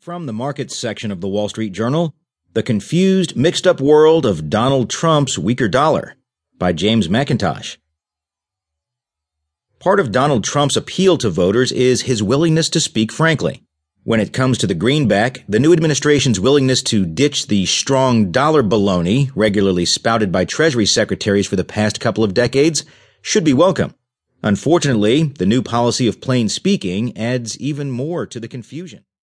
From the markets section of the Wall Street Journal, The Confused, Mixed Up World of Donald Trump's Weaker Dollar by James Mackintosh. Part of Donald Trump's appeal to voters is his willingness to speak frankly. When it comes to the greenback, the new administration's willingness to ditch the strong dollar baloney regularly spouted by Treasury secretaries for the past couple of decades should be welcome. Unfortunately, the new policy of plain speaking adds even more to the confusion.